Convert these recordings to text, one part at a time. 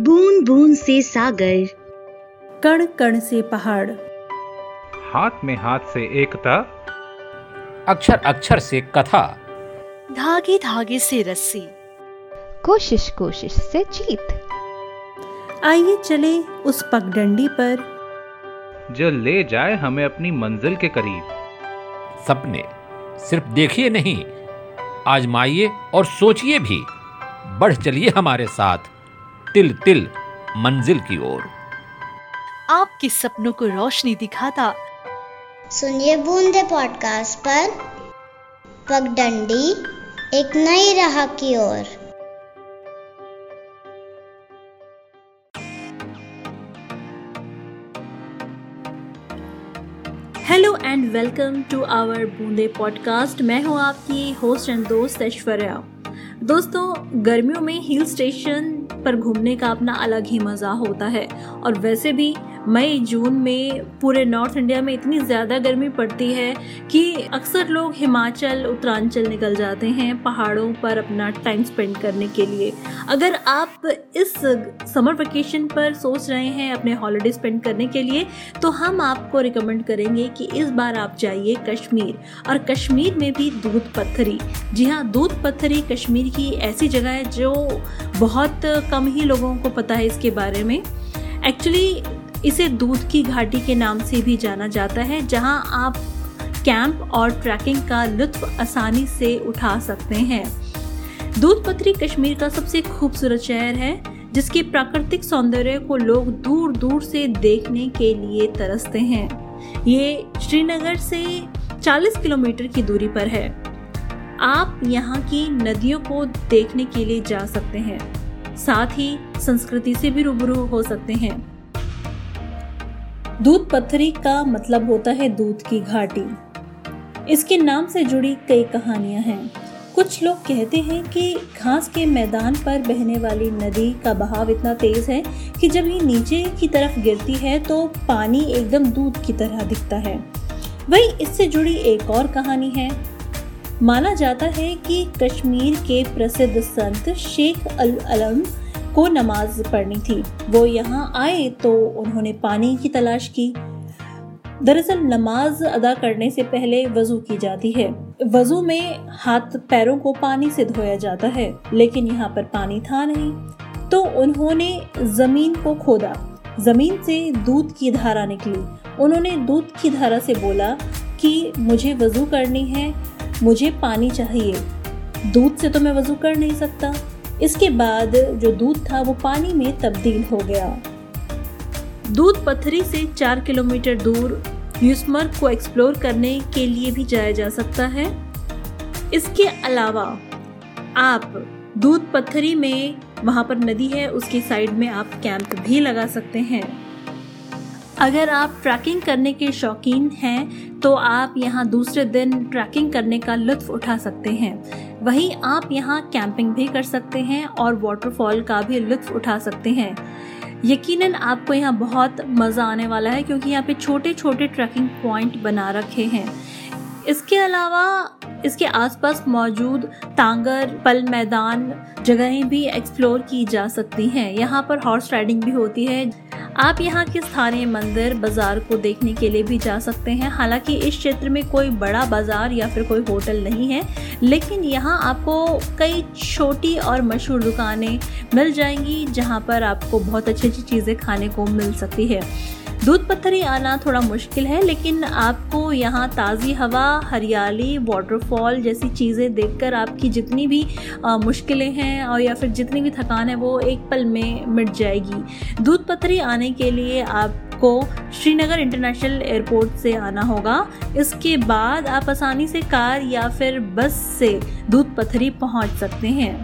बूंद बूंद से सागर। कण कण से पहाड़। हाथ में हाथ से एकता। अक्षर अक्षर से कथा। धागे धागे से रस्सी। कोशिश कोशिश से जीत आइए चले उस पगडंडी पर। जो ले जाए हमें अपनी मंजिल के करीब। सपने सिर्फ़ देखिए नहीं आजमाइए और सोचिए भी। बढ़ चलिए हमारे साथ। तिल तिल मंजिल की ओर। आपके सपनों को रोशनी दिखाता। सुनिए बूंदे पॉडकास्ट पर। पगडंडी एक नई राह की ओर। Hello and welcome to our Boonde podcast मैं हूँ आपकी होस्ट एंड दोस्त ऐश्वर्या। दोस्तों गर्मियों में हिल स्टेशन पर घूमने का अपना अलग ही मज़ा होता है। और वैसे भी मई, जून में पूरे नॉर्थ इंडिया में इतनी ज़्यादा गर्मी पड़ती है कि अक्सर लोग हिमाचल, उत्तरांचल निकल जाते हैं पहाड़ों पर अपना टाइम स्पेंड करने के लिए। अगर आप इस समर वेकेशन पर सोच रहे हैं अपने हॉलीडे स्पेंड करने के लिए तो हम आपको रिकमेंड करेंगे कि इस बार आप जाइए कश्मीर। और कश्मीर में भी दूध पत्थरी। जी हाँ दूध पत्थरी कश्मीर की ऐसी जगह है जो बहुत कम ही लोगों को पता है इसके बारे में। एक्चुअली इसे दूध की घाटी के नाम से भी जाना जाता है, जहाँ आप कैंप और ट्रैकिंग का लुत्फ आसानी से उठा सकते हैं। दूध पथरी कश्मीर का सबसे खूबसूरत शहर है, जिसके प्राकृतिक सौंदर्य को लोग दूर दूर से देखने के लिए तरसते हैं। ये श्रीनगर से 40 किलोमीटर की दूरी पर है। आप यहाँ की नदियों को देखने के लिए जा सकते हैं। साथ ही संस्कृति से भी रूबरू हो सकते हैं। दूध पत्थरी का मतलब होता है दूध की घाटी। इसके नाम से जुड़ी कई कहानियाँ हैं। कुछ लोग कहते हैं कि घास के मैदान पर बहने वाली नदी का बहाव इतना तेज है कि जब ये नीचे की तरफ़ गिरती है तो पानी एकदम दूध की तरह दिखता है। वही इससे जुड़ी एक और कहानी है। माना जाता है कि कश्मीर के प्रसिद्ध संत शेख अल अलम को नमाज़ पढ़नी थी। वो यहाँ आए तो उन्होंने पानी की तलाश की। दरअसल नमाज़ अदा करने से पहले वज़ू की जाती है। वज़ू में हाथ पैरों को पानी से धोया जाता है, लेकिन यहाँ पर पानी था नहीं। तो उन्होंने ज़मीन को खोदा। ज़मीन से दूध की धारा निकली। उन्होंने दूध की धारा से बोला कि मुझे वज़ू करनी है, मुझे पानी चाहिए। दूध से तो मैं वज़ू कर नहीं सकता। इसके बाद जो दूध था वो पानी में तब्दील हो गया। दूध पत्थरी से चार किलोमीटर दूर यूसमर्ग को एक्सप्लोर करने के लिए भी जाया जा सकता है। इसके अलावा आप दूध पत्थरी में वहाँ पर नदी है, उसकी साइड में आप कैंप भी लगा सकते हैं। अगर आप ट्रैकिंग करने के शौकीन हैं तो आप यहाँ दूसरे दिन ट्रैकिंग करने का लुत्फ उठा सकते हैं। वहीं आप यहाँ कैंपिंग भी कर सकते हैं और वाटरफॉल का भी लुत्फ उठा सकते हैं। यकीनन आपको यहाँ बहुत मज़ा आने वाला है क्योंकि यहाँ पे छोटे छोटे ट्रैकिंग पॉइंट बना रखे हैं। इसके अलावा इसके आसपास मौजूद तांगर, पल मैदान जगहें भी एक्सप्लोर की जा सकती हैं। यहाँ पर हॉर्स राइडिंग भी होती है। आप यहाँ के स्थानीय मंदिर, बाज़ार को देखने के लिए भी जा सकते हैं। हालाँकि इस क्षेत्र में कोई बड़ा बाज़ार या फिर कोई होटल नहीं है, लेकिन यहाँ आपको कई छोटी और मशहूर दुकानें मिल जाएँगी जहाँ पर आपको बहुत अच्छी अच्छी चीज़ें खाने को मिल सकती है। दूध पत्थरी आना थोड़ा मुश्किल है, लेकिन आपको यहाँ ताज़ी हवा, हरियाली वाटरफॉल जैसी चीज़ें देखकर आपकी जितनी भी मुश्किलें हैं और या फिर जितनी भी थकान है वो एक पल में मिट जाएगी। दूध पत्थरी आने के लिए आप आपको श्रीनगर इंटरनेशनल एयरपोर्ट से आना होगा। इसके बाद आप आसानी से कार या फिर बस से दूध पत्थरी पहुँच सकते हैं।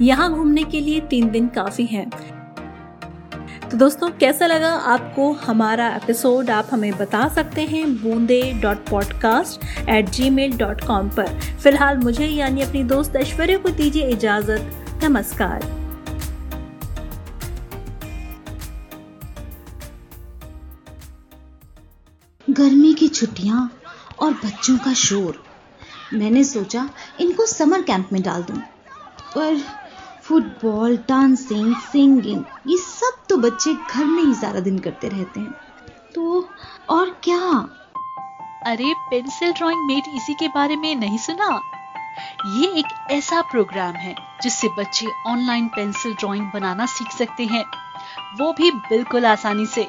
यहाँ घूमने के लिए तीन दिन काफ़ी हैं। तो दोस्तों, कैसा लगा आपको हमारा एपिसोड आप हमें बता सकते हैं Boonde dot podcast at gmail dot com पर। फ़िलहाल मुझे यानी अपनी दोस्त ऐश्वर्या को दीजिए इजाज़त। नमस्कार। गर्मी की छुट्टियाँ और बच्चों का शोर। मैंने सोचा इनको समर कैंप में डाल दूँ, पर फुटबॉल, डांसिंग, सिंगिंग, ये सब तो बच्चे घर में ही सारा दिन करते रहते हैं। तो और क्या? अरे, पेंसिल ड्राइंग मेड इसी के बारे में नहीं सुना? ये एक ऐसा प्रोग्राम है जिससे बच्चे ऑनलाइन पेंसिल ड्राइंग बनाना सीख सकते हैं। वो भी बिल्कुल आसानी से।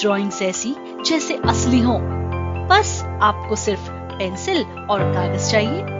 ड्राइंग्स ऐसी जैसे असली हो। बस आपको सिर्फ़ पेंसिल और कागज़ चाहिए।